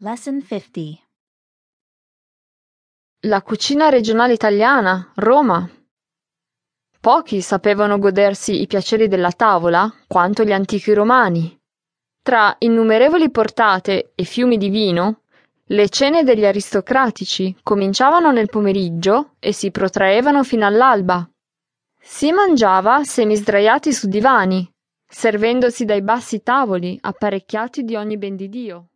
Lesson 50 La cucina regionale italiana, Roma. Pochi sapevano godersi i piaceri della tavola quanto gli antichi romani. Tra innumerevoli portate e fiumi di vino, le cene degli aristocratici cominciavano nel pomeriggio e si protraevano fino all'alba. Si mangiava semisdraiati su divani, servendosi dai bassi tavoli apparecchiati di ogni ben di Dio.